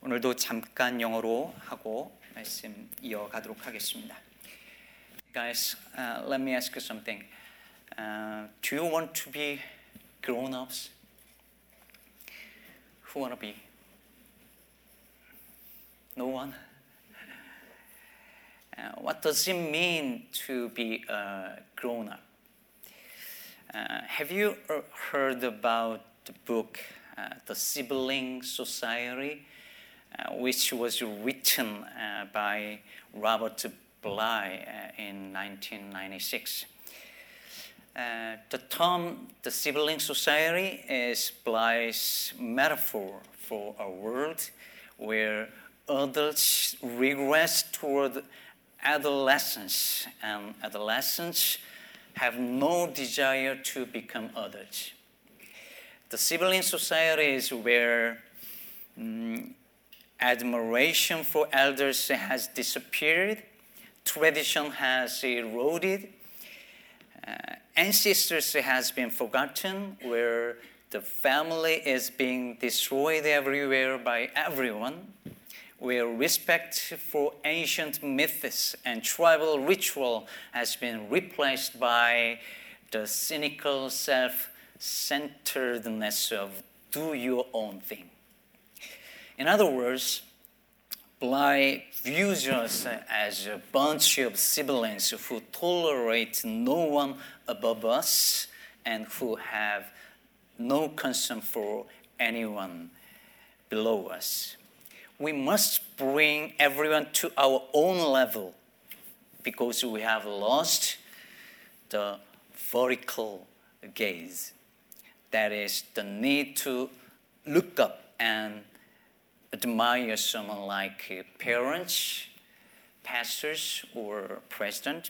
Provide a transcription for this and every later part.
오늘도 잠깐 영어로 하고 말씀 이어가도록 하겠습니다. Guys, uh, let me ask you something. Uh, do you want to be grown-ups? Who want to be? No one? Uh, what does it mean to be a grown-up? Uh, have you heard about the book uh, The Sibling Society, uh, Which was written uh, by Robert Bly uh, in 1996? Uh, the term the sibling society is Bly's metaphor for a world where adults regress toward adolescence and adolescents have no desire to become adults. The sibling society is where mm, admiration for elders has disappeared, tradition has eroded, uh, ancestors has been forgotten, where the family is being destroyed everywhere by everyone, where respect for ancient myths and tribal ritual has been replaced by the cynical self centeredness of do your own thing. In other words, Bly views us as a bunch of siblings who tolerate no one above us and who have no concern for anyone below us. We must bring everyone to our own level because we have lost the vertical gaze. That is the need to look up and admire someone like parents, pastors, or president.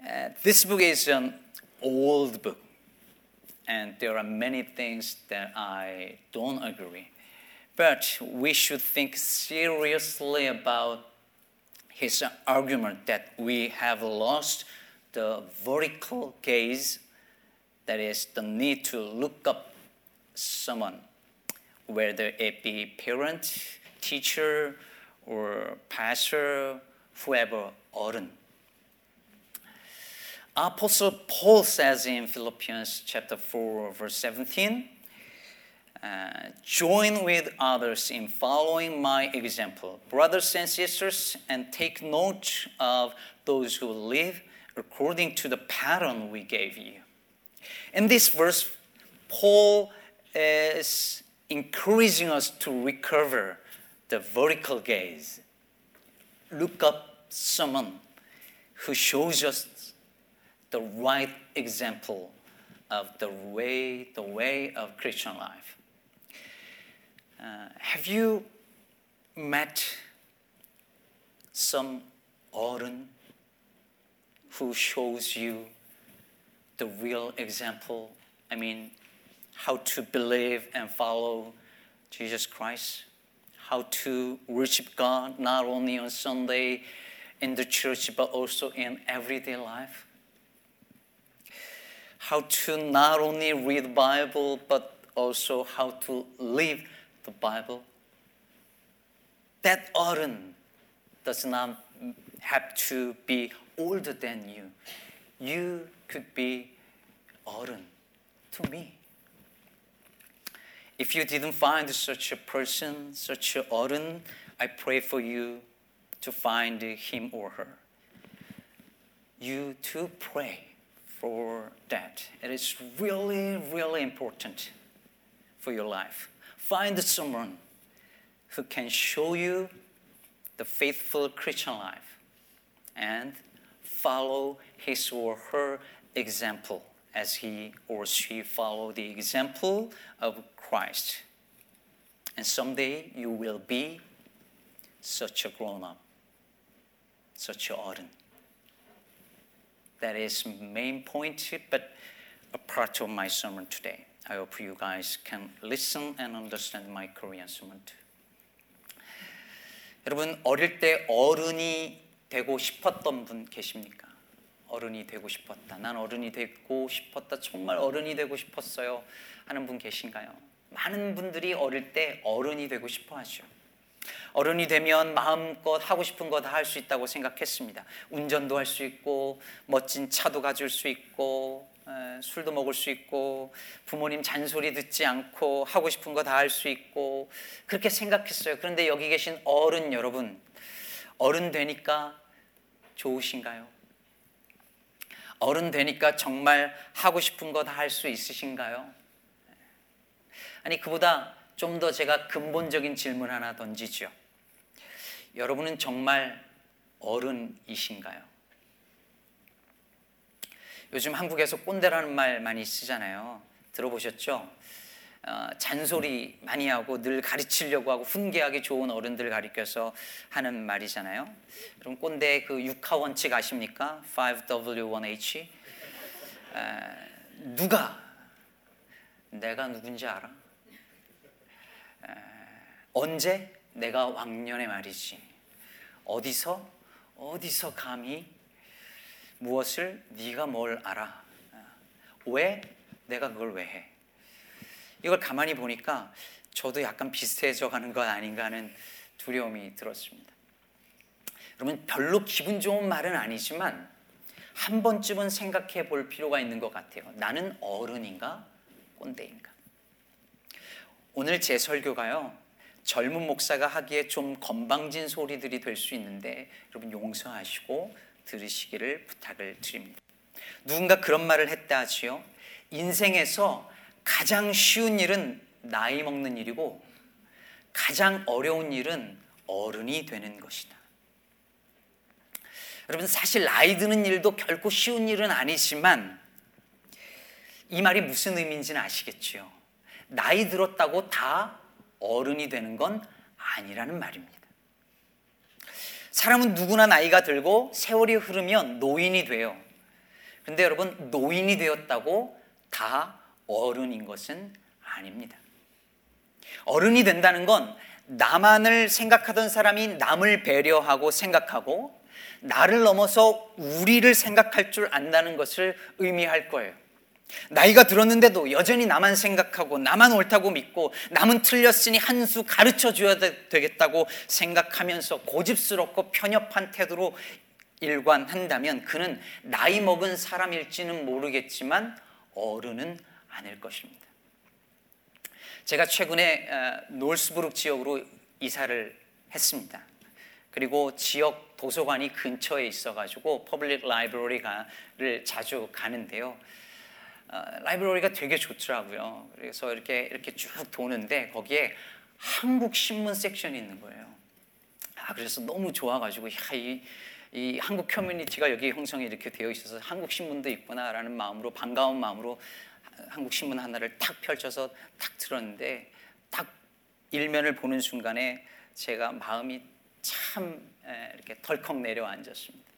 Uh, this book is an old book, and there are many things that I don't agree. But we should think seriously about his argument that we have lost the vertical gaze, that is, the need to look up someone whether it be parent, teacher, or pastor, whoever, 어른. Apostle Paul says in Philippians chapter 4, verse 17, uh, join with others in following my example, brothers and sisters, and take note of those who live according to the pattern we gave you. In this verse, Paul is encouraging us to recover the vertical gaze. Look up someone who shows us the right example of the way, the way of Christian life. Uh, have you met some 어른 who shows you the real example? I mean, how to believe and follow Jesus Christ, how to worship God not only on Sunday in the church, but also in everyday life. How to not only read the Bible, but also how to live the Bible. That oren does not have to be older than you. You could be oren to me. If you didn't find such a person, such a 어른, I pray for you to find him or her. You too pray for that. It is really, really important for your life. Find someone who can show you the faithful Christian life and follow his or her example as he or she follow the example of Christ. And someday you will be such a grown up, such a 어른. That is main point, but a part of my sermon today. I hope you guys can listen and understand my Korean sermon too. 여러분 어릴 때 어른이 되고 싶었던 분 계십니까? 어른이 되고 싶었다. 난 어른이 되고 싶었다. 정말 어른이 되고 싶었어요. 하는 분 계신가요? 많은 분들이 어릴 때 어른이 되고 싶어 하죠. 어른이 되면 마음껏 하고 싶은 거 다 할 수 있다고 생각했습니다. 운전도 할 수 있고 멋진 차도 가질 수 있고 에, 술도 먹을 수 있고 부모님 잔소리 듣지 않고 하고 싶은 거 다 할 수 있고 그렇게 생각했어요. 그런데 여기 계신 어른 여러분 어른 되니까 좋으신가요? 어른 되니까 정말 하고 싶은 거 다 할 수 있으신가요? 아니 그보다 좀 더 제가 근본적인 질문 하나 던지죠. 여러분은 정말 어른이신가요? 요즘 한국에서 꼰대라는 말 많이 쓰잖아요. 들어보셨죠? 어, 잔소리 많이 하고 늘 가르치려고 하고 훈계하기 좋은 어른들 가리켜서 하는 말이잖아요. 그럼 꼰대 그 육하 원칙 아십니까? 5W1H. 에, 누가 내가 누군지 알아? 에, 언제 내가 왕년의 말이지. 어디서 어디서 감히 무엇을 네가 뭘 알아? 왜 내가 그걸 왜 해? 이걸 가만히 보니까 저도 약간 비슷해져 가는 것 아닌가 하는 두려움이 들었습니다. 여러분 별로 기분 좋은 말은 아니지만 한 번쯤은 생각해 볼 필요가 있는 것 같아요. 나는 어른인가 꼰대인가? 오늘 제 설교가요. 젊은 목사가 하기에 좀 건방진 소리들이 될 수 있는데 여러분 용서하시고 들으시기를 부탁을 드립니다. 누군가 그런 말을 했다 하지요. 인생에서 가장 쉬운 일은 나이 먹는 일이고 가장 어려운 일은 어른이 되는 것이다. 여러분 사실 나이 드는 일도 결코 쉬운 일은 아니지만 이 말이 무슨 의미인지는 아시겠지요. 나이 들었다고 다 어른이 되는 건 아니라는 말입니다. 사람은 누구나 나이가 들고 세월이 흐르면 노인이 돼요. 근데 여러분 노인이 되었다고 다 어른인 것은 아닙니다. 어른이 된다는 건 나만을 생각하던 사람이 남을 배려하고 생각하고 나를 넘어서 우리를 생각할 줄 안다는 것을 의미할 거예요. 나이가 들었는데도 여전히 나만 생각하고 나만 옳다고 믿고 남은 틀렸으니 한 수 가르쳐 줘야 되겠다고 생각하면서 고집스럽고 편협한 태도로 일관한다면 그는 나이 먹은 사람일지는 모르겠지만 어른은 아닐 것입니다. 제가 최근에 어, Northbrook 지역으로 이사를 했습니다. 그리고 지역 도서관이 근처에 있어가지고 public library를 자주 가는데요. 어, library가 되게 좋더라고요. 그래서 이렇게 이렇게 쭉 도는데 거기에 한국 신문 섹션이 있는 거예요. 아 그래서 너무 좋아가지고 야, 이, 이 한국 커뮤니티가 여기 형성이 이렇게 되어 있어서 한국 신문도 있구나라는 마음으로 반가운 마음으로 한국 신문 하나를 탁 펼쳐서 탁 들었는데 딱 일면을 보는 순간에 제가 마음이 참 이렇게 덜컥 내려앉았습니다.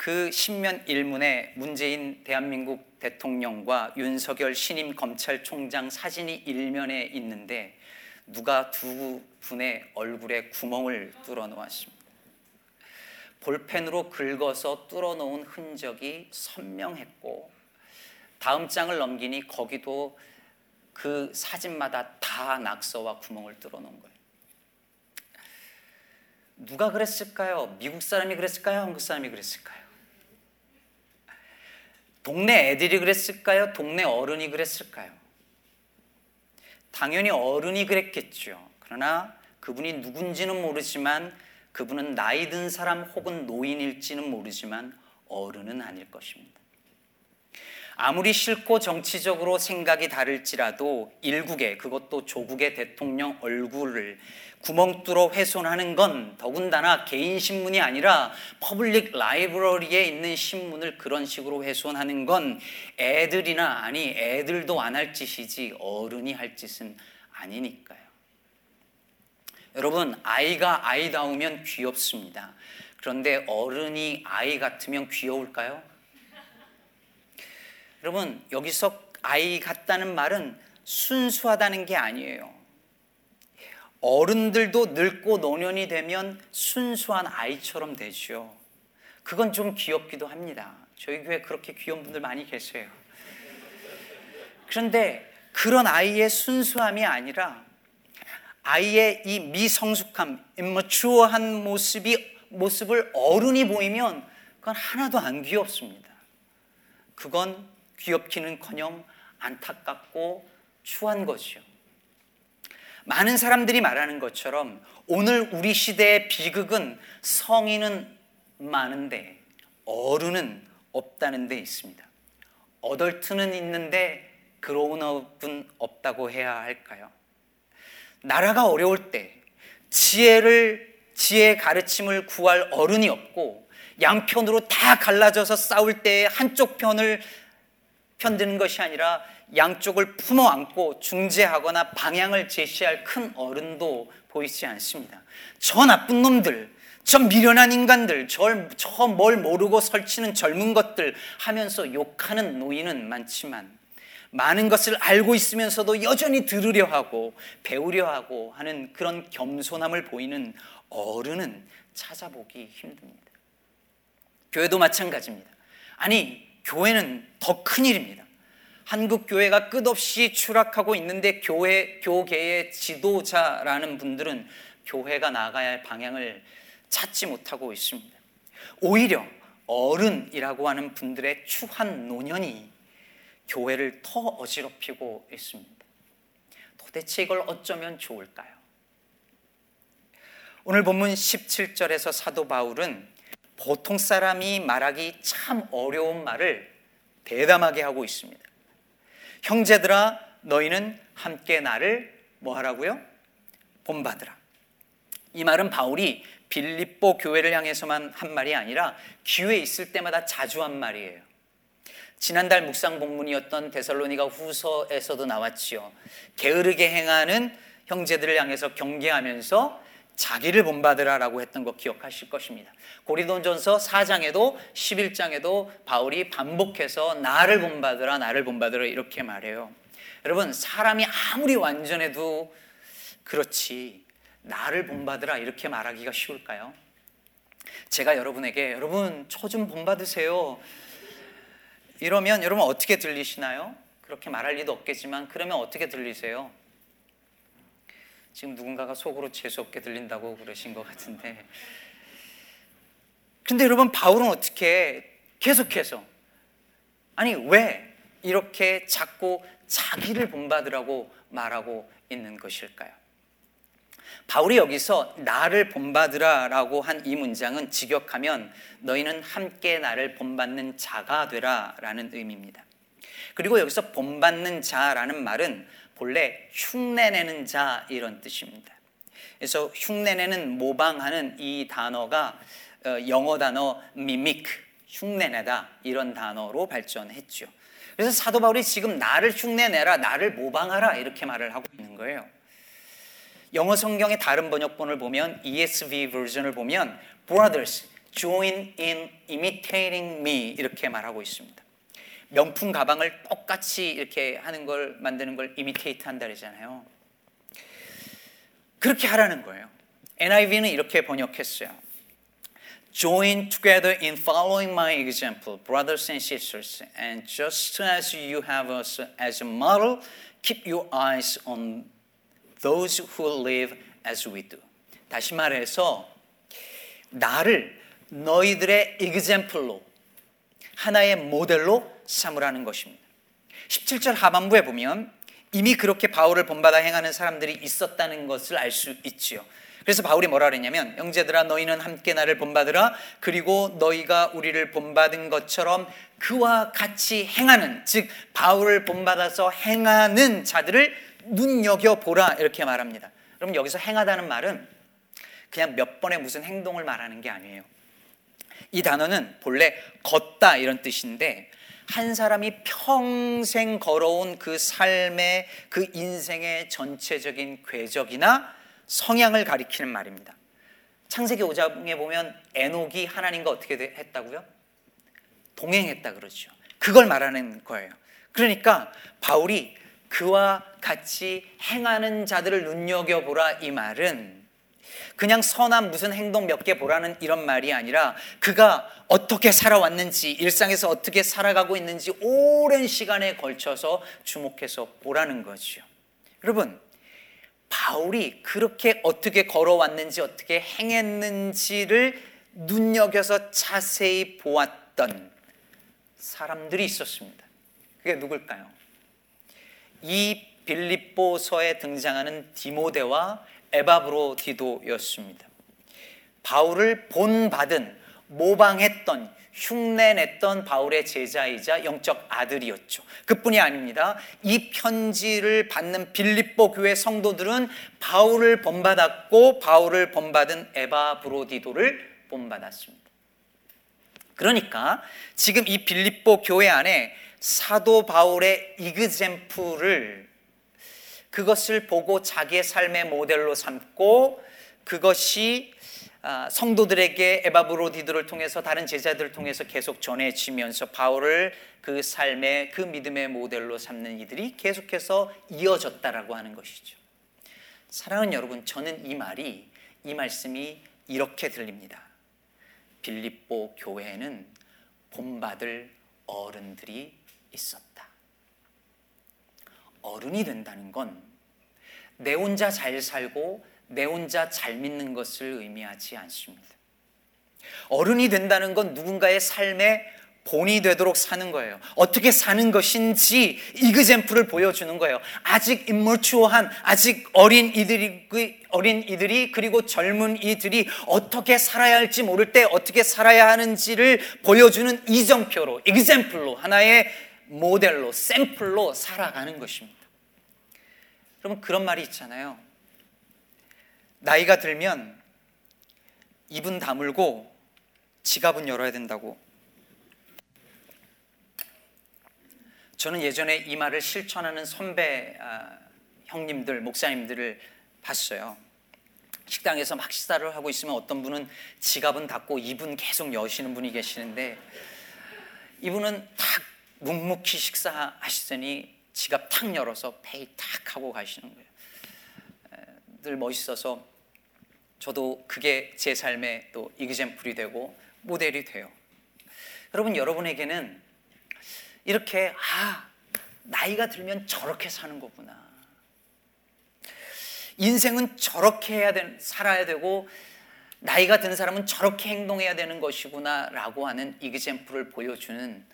그 신면 일문에 문재인 대한민국 대통령과 윤석열 신임 검찰총장 사진이 일면에 있는데 누가 두 분의 얼굴에 구멍을 뚫어 놓았습니다. 볼펜으로 긁어서 뚫어 놓은 흔적이 선명했고 다음 장을 넘기니 거기도 그 사진마다 다 낙서와 구멍을 뚫어 놓은 거예요. 누가 그랬을까요? 미국 사람이 그랬을까요? 한국 사람이 그랬을까요? 동네 애들이 그랬을까요? 동네 어른이 그랬을까요? 당연히 어른이 그랬겠죠. 그러나 그분이 누군지는 모르지만 그분은 나이 든 사람 혹은 노인일지는 모르지만 어른은 아닐 것입니다. 아무리 싫고 정치적으로 생각이 다를지라도 일국의 그것도 조국의 대통령 얼굴을 구멍 뚫어 훼손하는 건 더군다나 개인 신문이 아니라 public library에 있는 신문을 그런 식으로 훼손하는 건 애들이나 아니 애들도 안 할 짓이지 어른이 할 짓은 아니니까요. 여러분 아이가 아이다우면 귀엽습니다. 그런데 어른이 아이 같으면 귀여울까요? 여러분 여기서 아이 같다는 말은 순수하다는 게 아니에요. 어른들도 늙고 노년이 되면 순수한 아이처럼 되죠. 그건 좀 귀엽기도 합니다. 저희 교회 그렇게 귀여운 분들 많이 계세요. 그런데 그런 아이의 순수함이 아니라 아이의 이 미성숙함, immatur한 모습이 모습을 어른이 보이면 그건 하나도 안 귀엽습니다. 그건 귀엽기는커녕 안타깝고 추한 것이요. 많은 사람들이 말하는 것처럼 오늘 우리 시대의 비극은 성인은 많은데 어른은 없다는 데 있습니다. 어덜트는 있는데 그로운업은 없다고 해야 할까요? 나라가 어려울 때 지혜를 지혜의 가르침을 구할 어른이 없고 양편으로 다 갈라져서 싸울 때 한쪽 편을 편드는 것이 아니라 양쪽을 품어 안고 중재하거나 방향을 제시할 큰 어른도 보이지 않습니다. 저 나쁜 놈들, 저 미련한 인간들, 저 뭘 모르고 설치는 젊은 것들 하면서 욕하는 노인은 많지만 많은 것을 알고 있으면서도 여전히 들으려 하고 배우려 하고 하는 그런 겸손함을 보이는 어른은 찾아보기 힘듭니다. 교회도 마찬가지입니다. 아니, 교회는 더 큰 일입니다. 한국 교회가 끝없이 추락하고 있는데 교회, 교계의 지도자라는 분들은 교회가 나가야 할 방향을 찾지 못하고 있습니다. 오히려 어른이라고 하는 분들의 추한 노년이 교회를 더 어지럽히고 있습니다. 도대체 이걸 어쩌면 좋을까요? 오늘 본문 17절에서 사도 바울은 보통 사람이 말하기 참 어려운 말을 대담하게 하고 있습니다. 형제들아, 너희는 함께 나를 뭐 하라고요? 본받으라. 이 말은 바울이 빌립보 교회를 향해서만 한 말이 아니라 기회 있을 때마다 자주 한 말이에요. 지난달 묵상 본문이었던 데살로니가 후서에서도 나왔지요. 게으르게 행하는 형제들을 향해서 경계하면서 자기를 본받으라라고 했던 거 기억하실 것입니다. 고리돈전서 4장에도 11장에도 바울이 반복해서 나를 본받으라 나를 본받으라 이렇게 말해요. 여러분 사람이 아무리 완전해도 그렇지 나를 본받으라 이렇게 말하기가 쉬울까요? 제가 여러분에게 여러분 저 좀 본받으세요. 이러면 여러분 어떻게 들리시나요? 그렇게 말할 리도 없겠지만 그러면 어떻게 들리세요? 지금 누군가가 속으로 재수없게 들린다고 그러신 것 같은데. 근데 여러분, 바울은 어떻게 계속해서, 아니, 왜 이렇게 자꾸 자기를 본받으라고 말하고 있는 것일까요? 바울이 여기서 나를 본받으라라고 한 이 문장은 직역하면 너희는 함께 나를 본받는 자가 되라라는 의미입니다. 그리고 여기서 본받는 자라는 말은 본래 흉내내는 자 이런 뜻입니다. 그래서 흉내내는 모방하는 이 단어가 어, 영어 단어 미믹 흉내내다 이런 단어로 발전했죠. 그래서 사도 바울이 지금 나를 흉내내라, 나를 모방하라 이렇게 말을 하고 있는 거예요. 영어 성경의 다른 번역본을 보면 ESV 버전을 보면 brothers join in imitating me 이렇게 말하고 있습니다. 명품 가방을 똑같이 이렇게 하는 걸 만드는 걸 이미테이트 한다 그러잖아요. 그렇게 하라는 거예요. NIV는 이렇게 번역했어요. Join together in following my example, brothers and sisters, and just as you have us as a model, keep your eyes on those who live as we do. 다시 말해서 나를 너희들의 example로 하나의 모델로 삼으라는 것입니다. 17절 하반부에 보면 이미 그렇게 바울을 본받아 행하는 사람들이 있었다는 것을 알 수 있지요. 그래서 바울이 뭐라 그랬냐면 형제들아 너희는 함께 나를 본받으라 그리고 너희가 우리를 본받은 것처럼 그와 같이 행하는 즉 바울을 본받아서 행하는 자들을 눈여겨 보라 이렇게 말합니다. 그럼 여기서 행하다는 말은 그냥 몇 번의 무슨 행동을 말하는 게 아니에요. 이 단어는 본래 걷다 이런 뜻인데 한 사람이 평생 걸어온 그 삶의 그 인생의 전체적인 궤적이나 성향을 가리키는 말입니다. 창세기 5장에 보면 에녹이 하나님과 어떻게 했다고요? 동행했다 그러죠. 그걸 말하는 거예요. 그러니까 바울이 그와 같이 행하는 자들을 눈여겨보라 이 말은 그냥 선한 무슨 행동 몇 개 보라는 이런 말이 아니라 그가 어떻게 살아왔는지, 일상에서 어떻게 살아가고 있는지 오랜 시간에 걸쳐서 주목해서 보라는 거죠. 여러분, 바울이 그렇게 어떻게 걸어왔는지, 어떻게 행했는지를 눈여겨서 자세히 보았던 사람들이 있었습니다. 그게 누굴까요? 이 빌립보서에 등장하는 디모데와 에바브로디도였습니다. 바울을 본받은 모방했던 흉내냈던 바울의 제자이자 영적 아들이었죠. 그뿐이 아닙니다. 이 편지를 받는 빌립보 교회 성도들은 바울을 본받았고 바울을 본받은 에바 브로디도를 본받았습니다. 그러니까 지금 이 빌립보 교회 안에 사도 바울의 이그젠플을 그것을 보고 자기의 삶의 모델로 삼고 그것이 아, 성도들에게 에바브로디들을 통해서 다른 제자들을 통해서 계속 전해지면서 바울을 그 삶의 그 믿음의 모델로 삼는 이들이 계속해서 이어졌다라고 하는 것이죠. 사랑하는 여러분, 저는 이 말이 이 말씀이 이렇게 들립니다. 빌립보 교회에는 본받을 어른들이 있었다. 어른이 된다는 건 내 혼자 잘 살고 내 혼자 잘 믿는 것을 의미하지 않습니다. 어른이 된다는 건 누군가의 삶의 본이 되도록 사는 거예요. 어떻게 사는 것인지 이그젠플을 보여주는 거예요. 아직 임물추어한 아직 어린 이들이 어린 이들이 그리고 젊은 이들이 어떻게 살아야 할지 모를 때 어떻게 살아야 하는지를 보여주는 이정표로 이그젠플로 하나의 모델로 샘플로 살아가는 것입니다. 여러분 그런 말이 있잖아요. 나이가 들면 입은 다물고 지갑은 열어야 된다고. 저는 예전에 이 말을 실천하는 선배 아, 형님들, 목사님들을 봤어요. 식당에서 막 식사를 하고 있으면 어떤 분은 지갑은 닫고 입은 계속 여시는 분이 계시는데 이분은 탁 묵묵히 식사하시더니 지갑 탁 열어서 페이 탁 하고 가시는 거예요. 늘 멋있어서 저도 그게 제 삶의 또 이그젠플이 되고 모델이 돼요. 여러분 여러분에게는 이렇게 아 나이가 들면 저렇게 사는 거구나. 인생은 저렇게 해야 되, 살아야 되고 나이가 든 사람은 저렇게 행동해야 되는 것이구나라고 하는 이그젠플을 보여주는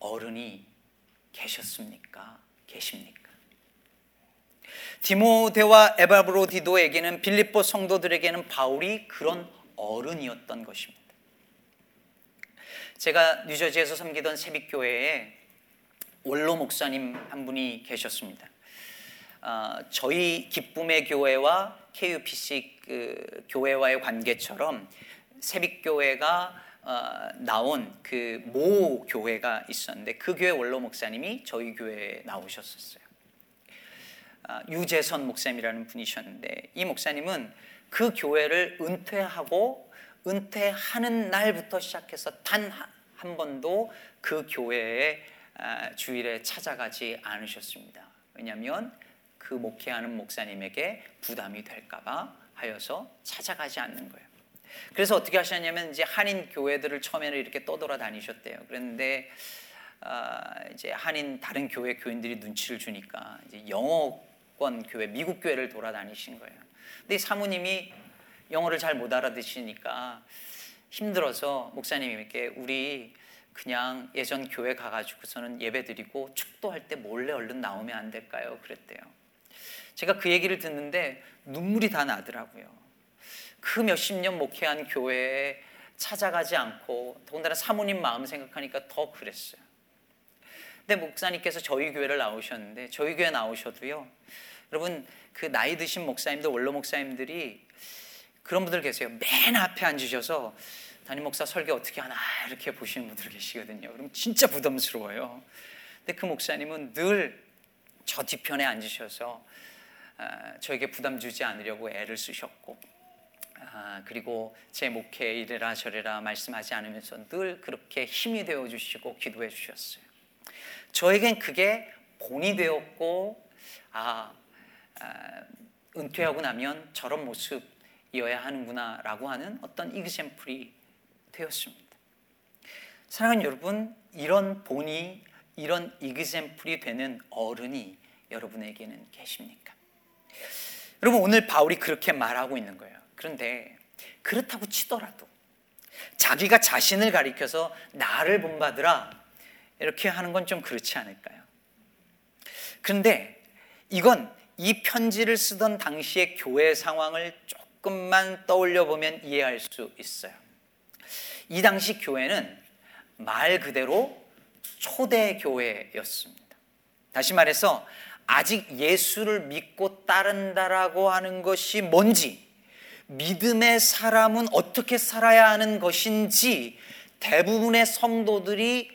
어른이 계셨습니까? 계십니까? 디모데와 에바브로디도에게는 빌립보 성도들에게는 바울이 그런 어른이었던 것입니다. 제가 뉴저지에서 섬기던 새빛교회에 원로 목사님 한 분이 계셨습니다. 어, 저희 기쁨의 교회와 KUPC 그 교회와의 관계처럼 새빛교회가 어, 나온 그 모 교회가 있었는데 그 교회 원로 목사님이 저희 교회에 나오셨었어요. 아, 유재선 목사님이라는 분이셨는데 이 목사님은 그 교회를 은퇴하고 은퇴하는 날부터 시작해서 단 한 번도 그 교회에 아, 주일에 찾아가지 않으셨습니다. 왜냐하면 그 목회하는 목사님에게 부담이 될까봐 하여서 찾아가지 않는 거예요. 그래서 어떻게 하셨냐면 이제 한인 교회들을 처음에는 이렇게 떠돌아 다니셨대요. 그런데 아, 이제 한인 다른 교회 교인들이 눈치를 주니까 이제 영어권 교회, 미국 교회를 돌아다니신 거예요. 근데 사모님이 영어를 잘 못 알아듣시니까 힘들어서 목사님에게 우리 그냥 예전 교회 가가지고서는 예배 드리고 축도할 때 몰래 얼른 나오면 안 될까요? 그랬대요. 제가 그 얘기를 듣는데 눈물이 다 나더라고요. 그 몇십 년 목회한 교회에 찾아가지 않고 더군다나 사모님 마음 생각하니까 더 그랬어요. 근데 목사님께서 저희 교회를 나오셨는데 저희 교회 나오셔도요. 여러분 그 나이 드신 목사님들 원로 목사님들이 그런 분들 계세요. 맨 앞에 앉으셔서 담임 목사 설교 어떻게 하나 이렇게 보시는 분들 계시거든요. 그럼 진짜 부담스러워요. 근데 그 목사님은 늘 저 뒤편에 앉으셔서 아, 저에게 부담 주지 않으려고 애를 쓰셨고 아, 그리고 제 목회 이래라 저래라 말씀하지 않으면서 늘 그렇게 힘이 되어 주시고 기도해 주셨어요. 저에겐 그게 본이 되었고 아, 아 은퇴하고 나면 저런 모습 이어야 하는구나라고 하는 어떤 example이 되었습니다. 사랑하는 여러분, 이런 본이 이런 example이 되는 어른이 여러분에게는 계십니까? 여러분 오늘 바울이 그렇게 말하고 있는 거예요. 그런데 그렇다고 치더라도 자기가 자신을 가리켜서 나를 본받으라 이렇게 하는 건 좀 그렇지 않을까요? 그런데 이건 이 편지를 쓰던 당시의 교회 상황을 조금만 떠올려 보면 이해할 수 있어요. 이 당시 교회는 말 그대로 초대 교회였습니다. 다시 말해서 아직 예수를 믿고 따른다라고 하는 것이 뭔지, 믿음의 사람은 어떻게 살아야 하는 것인지 대부분의 성도들이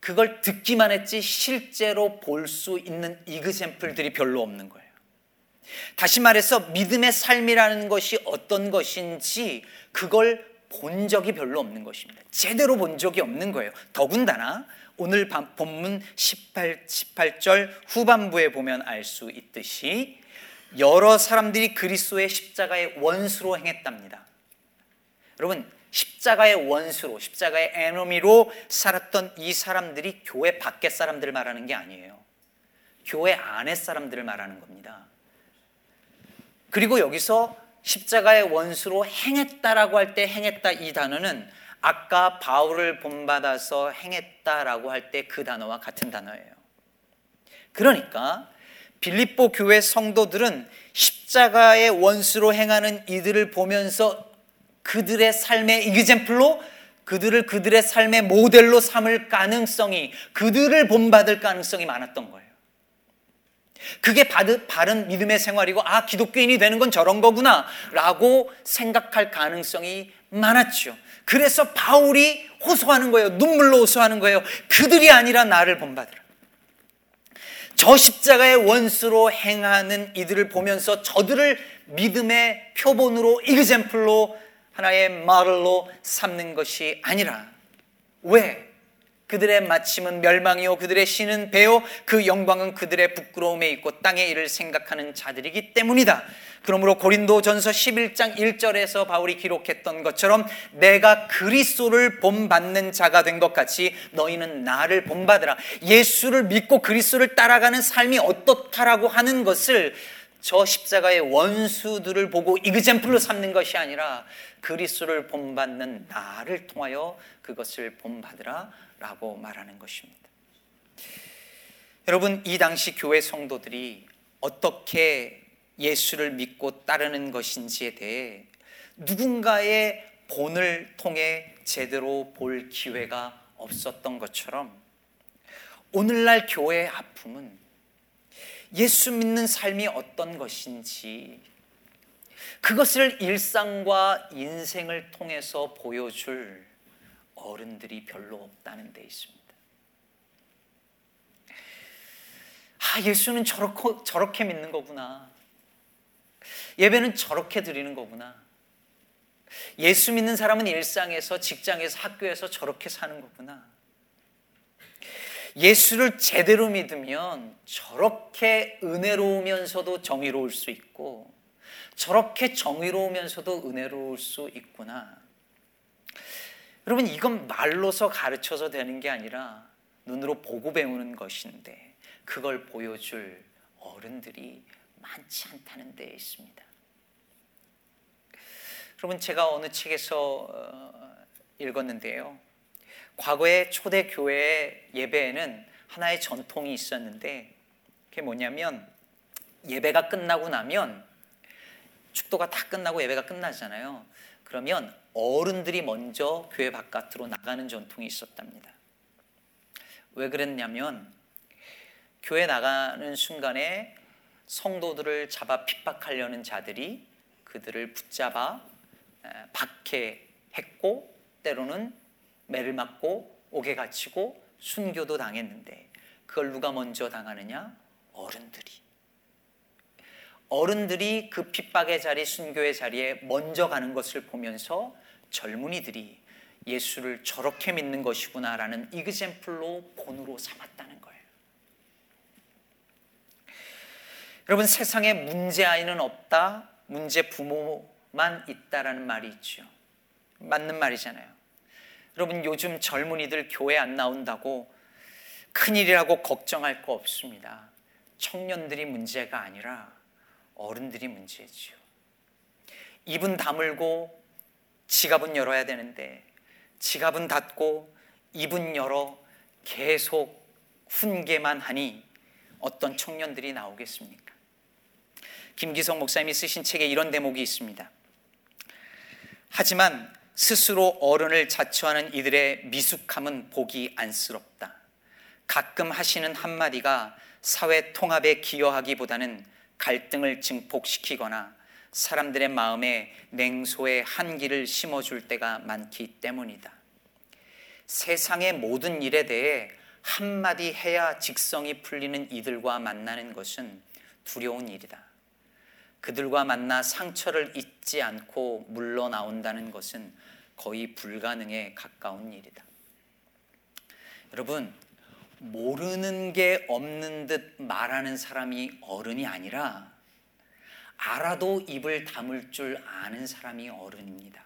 그걸 듣기만 했지 실제로 볼 수 있는 이그샘플들이 별로 없는 거예요. 다시 말해서 믿음의 삶이라는 것이 어떤 것인지 그걸 본 적이 별로 없는 것입니다. 제대로 본 적이 없는 거예요. 더군다나 오늘 본문 18, 18절 후반부에 보면 알 수 있듯이 여러 사람들이 그리스도의 십자가의 원수로 행했답니다. 여러분, 십자가의 원수로, 십자가의 에너미로 살았던 이 사람들이 교회 밖의 사람들을 말하는 게 아니에요. 교회 안의 사람들을 말하는 겁니다. 그리고 여기서 십자가의 원수로 행했다라고 할 때 행했다 이 단어는 아까 바울을 본받아서 행했다라고 할 때 그 단어와 같은 단어예요. 그러니까 빌립보 교회 성도들은 십자가의 원수로 행하는 이들을 보면서 그들의 삶의 이그젠플로 그들을 그들의 삶의 모델로 삼을 가능성이 그들을 본받을 가능성이 많았던 거예요. 그게 바른 믿음의 생활이고 아 기독교인이 되는 건 저런 거구나라고 생각할 가능성이 많았죠. 그래서 바울이 호소하는 거예요. 눈물로 호소하는 거예요. 그들이 아니라 나를 본받으라. 저 십자가의 원수로 행하는 이들을 보면서 저들을 믿음의 표본으로 이그젠플로 하나의 마을로 삼는 것이 아니라 왜 그들의 마침은 멸망이요 그들의 신은 배요 그 영광은 그들의 부끄러움에 있고 땅의 일을 생각하는 자들이기 때문이다. 그러므로 고린도 전서 11장 1절에서 바울이 기록했던 것처럼 내가 그리스도를 본받는 자가 된 것 같이 너희는 나를 본받으라. 예수를 믿고 그리스도를 따라가는 삶이 어떻다라고 하는 것을 저 십자가의 원수들을 보고 이그젠플로 삼는 것이 아니라 그리스도를 본받는 나를 통하여 그것을 본받으라 라고 말하는 것입니다. 여러분, 이 당시 교회 성도들이 어떻게 예수를 믿고 따르는 것인지에 대해 누군가의 본을 통해 제대로 볼 기회가 없었던 것처럼 오늘날 교회의 아픔은 예수 믿는 삶이 어떤 것인지 그것을 일상과 인생을 통해서 보여줄 어른들이 별로 없다는 데 있습니다. 아, 예수는 저렇게, 저렇게 믿는 거구나. 예배는 저렇게 드리는 거구나. 예수 믿는 사람은 일상에서, 직장에서, 학교에서 저렇게 사는 거구나. 예수를 제대로 믿으면 저렇게 은혜로우면서도 정의로울 수 있고, 저렇게 정의로우면서도 은혜로울 수 있구나. 여러분 이건 말로서 가르쳐서 되는 게 아니라 눈으로 보고 배우는 것인데 그걸 보여줄 어른들이 많지 않다는 데 있습니다. 여러분 제가 어느 책에서 어, 읽었는데요. 과거의 초대 교회 예배에는 하나의 전통이 있었는데 그게 뭐냐면 예배가 끝나고 나면 축도가 다 끝나고 예배가 끝나잖아요. 그러면 어른들이 먼저 교회 바깥으로 나가는 전통이 있었답니다. 왜 그랬냐면 교회 나가는 순간에 성도들을 잡아 핍박하려는 자들이 그들을 붙잡아 박해했고 때로는 매를 맞고 옥에 갇히고 순교도 당했는데 그걸 누가 먼저 당하느냐? 어른들이. 어른들이 그 핍박의 자리, 순교의 자리에 먼저 가는 것을 보면서 젊은이들이 예수를 저렇게 믿는 것이구나라는 이그젠플로 본으로 삼았다는 거예요. 여러분 세상에 문제 아이는 없다, 문제 부모 만 있다라는 말이 있죠. 맞는 말이잖아요. 여러분 요즘 젊은이들 교회 안 나온다고 큰일이라고 걱정할 거 없습니다. 청년들이 문제가 아니라 어른들이 문제지요. 입은 다물고 지갑은 열어야 되는데 지갑은 닫고 입은 열어 계속 훈계만 하니 어떤 청년들이 나오겠습니까? 김기성 목사님이 쓰신 책에 이런 대목이 있습니다. 하지만 스스로 어른을 자처하는 이들의 미숙함은 보기 안쓰럽다. 가끔 하시는 한마디가 사회 통합에 기여하기보다는 갈등을 증폭시키거나 사람들의 마음에 냉소의 한기를 심어줄 때가 많기 때문이다. 세상의 모든 일에 대해 한마디 해야 직성이 풀리는 이들과 만나는 것은 두려운 일이다. 그들과 만나 상처를 잊지 않고 물러나온다는 것은 거의 불가능에 가까운 일이다. 여러분, 모르는 게 없는 듯 말하는 사람이 어른이 아니라 알아도 입을 다물 줄 아는 사람이 어른입니다.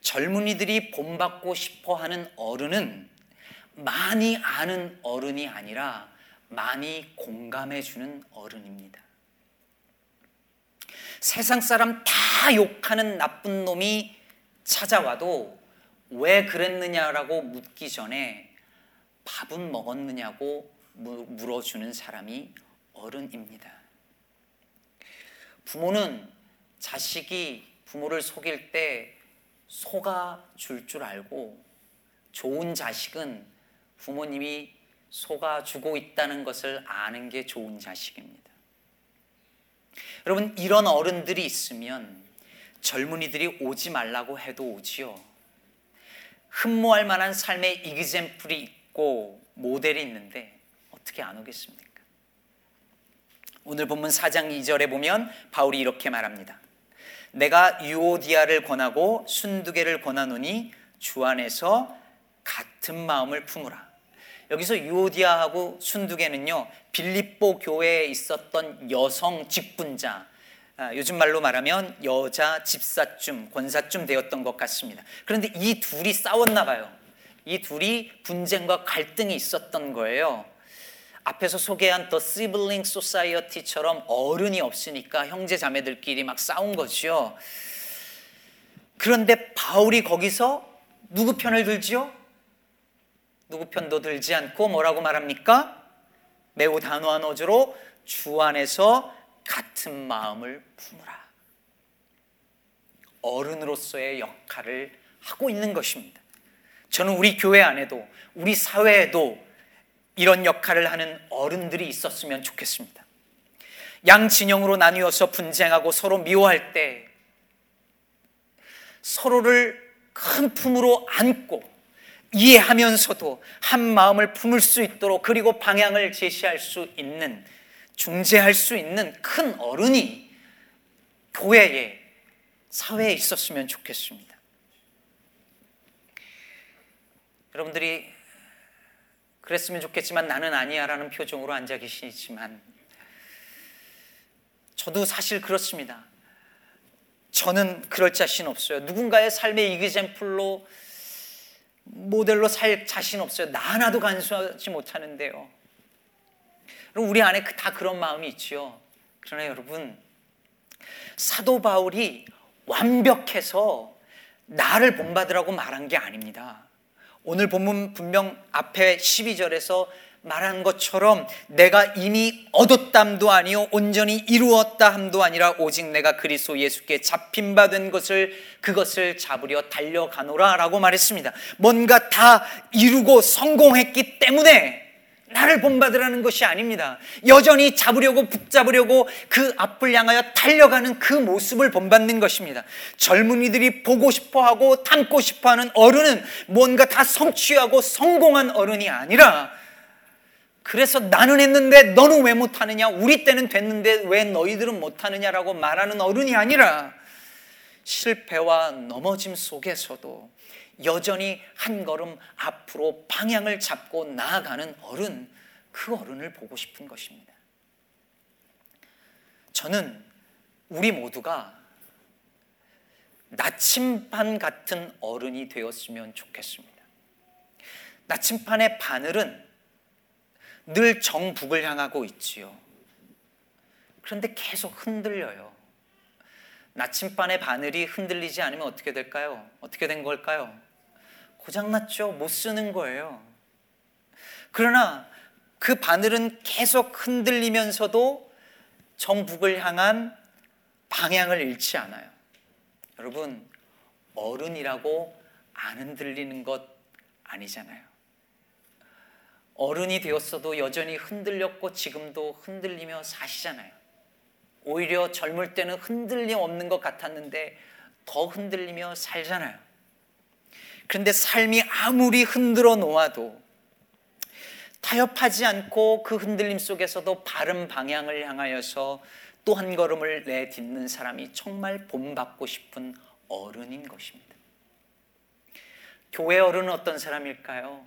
젊은이들이 본받고 싶어 하는 어른은 많이 아는 어른이 아니라 많이 공감해 주는 어른입니다. 세상 사람 다 욕하는 나쁜 놈이 찾아와도 왜 그랬느냐라고 묻기 전에 밥은 먹었느냐고 물어주는 사람이 어른입니다. 부모는 자식이 부모를 속일 때 속아 줄 줄 알고 좋은 자식은 부모님이 속아 주고 있다는 것을 아는 게 좋은 자식입니다. 여러분, 이런 어른들이 있으면 젊은이들이 오지 말라고 해도 오지요. 흠모할 만한 삶의 이그젠플이 있고 모델이 있는데 어떻게 안 오겠습니까? 오늘 본문 4장 2절에 보면 바울이 이렇게 말합니다. 내가 유오디아를 권하고 순두개를 권하노니 주 안에서 같은 마음을 품으라. 여기서 유오디아하고 순두개는요 빌립보 교회에 있었던 여성 직분자 아, 요즘 말로 말하면 여자 집사쯤 권사쯤 되었던 것 같습니다. 그런데 이 둘이 싸웠나 봐요. 이 둘이 분쟁과 갈등이 있었던 거예요. 앞에서 소개한 더 시블링 소사이어티처럼 어른이 없으니까 형제 자매들끼리 막 싸운 거죠. 그런데 바울이 거기서 누구 편을 들지요? 누구 편도 들지 않고 뭐라고 말합니까? 매우 단호한 어조로 주 안에서 같은 마음을 품으라. 어른으로서의 역할을 하고 있는 것입니다. 저는 우리 교회 안에도 우리 사회에도 이런 역할을 하는 어른들이 있었으면 좋겠습니다. 양 진영으로 나뉘어서 분쟁하고 서로 미워할 때 서로를 큰 품으로 안고 이해하면서도 한 마음을 품을 수 있도록 그리고 방향을 제시할 수 있는 중재할 수 있는 큰 어른이 교회에 사회에 있었으면 좋겠습니다. 여러분들이 그랬으면 좋겠지만 나는 아니야 라는 표정으로 앉아 계시지만 저도 사실 그렇습니다. 저는 그럴 자신 없어요. 누군가의 삶의 이그젠플로 모델로 살 자신 없어요. 나 하나도 간수하지 못하는데요. 그럼 우리 안에 그다 그런 마음이 있지요. 그러나 여러분 사도 바울이 완벽해서 나를 본받으라고 말한 게 아닙니다. 오늘 본문 분명 앞에 12절에서 말한 것처럼 내가 이미 얻었담도 아니요 온전히 이루었다 함도 아니라 오직 내가 그리스도 예수께 잡힌 바 된 것을 그것을 잡으려 달려가노라라고 말했습니다. 뭔가 다 이루고 성공했기 때문에 나를 본받으라는 것이 아닙니다. 여전히 잡으려고 붙잡으려고 그 앞을 향하여 달려가는 그 모습을 본받는 것입니다. 젊은이들이 보고 싶어 하고 닮고 싶어 하는 어른은 뭔가 다 성취하고 성공한 어른이 아니라 그래서 나는 했는데 너는 왜 못하느냐? 우리 때는 됐는데 왜 너희들은 못하느냐라고 말하는 어른이 아니라 실패와 넘어짐 속에서도 여전히 한 걸음 앞으로 방향을 잡고 나아가는 어른, 그 어른을 보고 싶은 것입니다. 저는 우리 모두가 나침반 같은 어른이 되었으면 좋겠습니다. 나침반의 바늘은 늘 정북을 향하고 있지요. 그런데 계속 흔들려요. 나침반의 바늘이 흔들리지 않으면 어떻게 될까요? 어떻게 된 걸까요? 고장났죠. 못 쓰는 거예요. 그러나 그 바늘은 계속 흔들리면서도 정북을 향한 방향을 잃지 않아요. 여러분, 어른이라고 안 흔들리는 것 아니잖아요. 어른이 되었어도 여전히 흔들렸고 지금도 흔들리며 사시잖아요. 오히려 젊을 때는 흔들림 없는 것 같았는데 더 흔들리며 살잖아요. 그런데 삶이 아무리 흔들어 놓아도 타협하지 않고 그 흔들림 속에서도 바른 방향을 향하여서 또 한 걸음을 내딛는 사람이 정말 본받고 싶은 어른인 것입니다. 교회 어른은 어떤 사람일까요?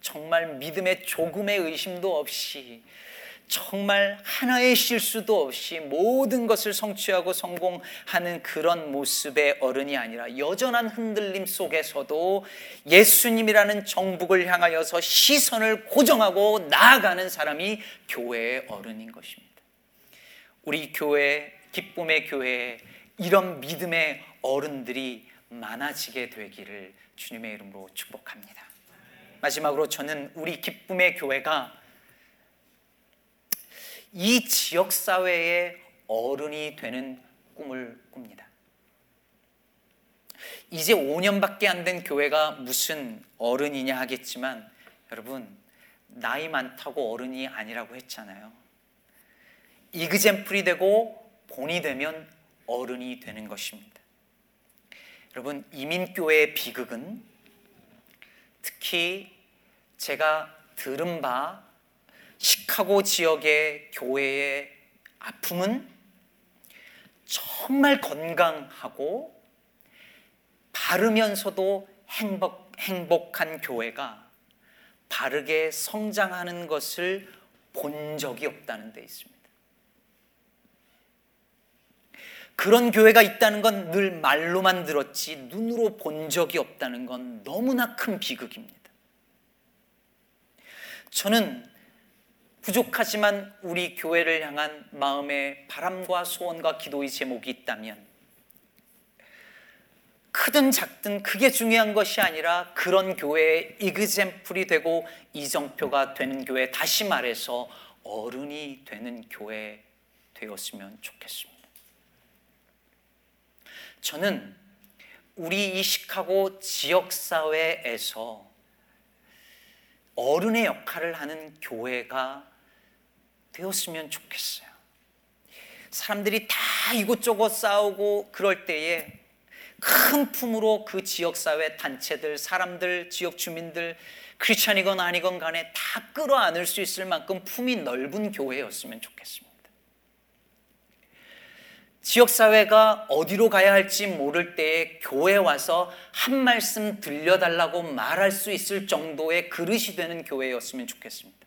정말 믿음에 조금의 의심도 없이 정말 하나의 실수도 없이 모든 것을 성취하고 성공하는 그런 모습의 어른이 아니라 여전한 흔들림 속에서도 예수님이라는 정북을 향하여서 시선을 고정하고 나아가는 사람이 교회의 어른인 것입니다. 우리 교회, 기쁨의 교회에 이런 믿음의 어른들이 많아지게 되기를 주님의 이름으로 축복합니다. 마지막으로 저는 우리 기쁨의 교회가 이 지역 사회의 어른이 되는 꿈을 꿉니다. 이제 5년밖에 안 된 교회가 무슨 어른이냐 하겠지만 여러분 나이 많다고 어른이 아니라고 했잖아요. 이그젠플이 되고 본이 되면 어른이 되는 것입니다. 여러분 이민교회의 비극은 특히 제가 들은 바 시카고 지역의 교회의 아픔은 정말 건강하고 바르면서도 행복, 행복한 교회가 바르게 성장하는 것을 본 적이 없다는 데 있습니다. 그런 교회가 있다는 건 늘 말로만 들었지 눈으로 본 적이 없다는 건 너무나 큰 비극입니다. 저는 부족하지만 우리 교회를 향한 마음의 바람과 소원과 기도의 제목이 있다면 크든 작든 그게 중요한 것이 아니라 그런 교회의 이그젠플이 되고 이정표가 되는 교회 다시 말해서 어른이 되는 교회 되었으면 좋겠습니다. 저는 우리 이 시카고 지역 사회에서 어른의 역할을 하는 교회가 되었으면 좋겠어요. 사람들이 다 이곳저곳 싸우고 그럴 때에 큰 품으로 그 지역사회 단체들, 사람들, 지역 주민들, 크리스천이건 아니건 간에 다 끌어안을 수 있을 만큼 품이 넓은 교회였으면 좋겠습니다. 지역사회가 어디로 가야 할지 모를 때에 교회 와서 한 말씀 들려달라고 말할 수 있을 정도의 그릇이 되는 교회였으면 좋겠습니다.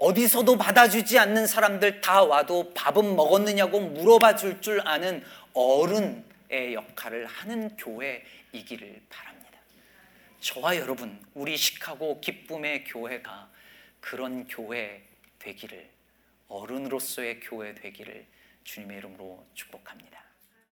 어디서도 받아주지 않는 사람들 다 와도 밥은 먹었느냐고 물어봐 줄 줄 아는 어른의 역할을 하는 교회이기를 바랍니다. 저와 여러분, 우리 시카고 기쁨의 교회가 그런 교회 되기를, 어른으로서의 교회 되기를 주님의 이름으로 축복합니다.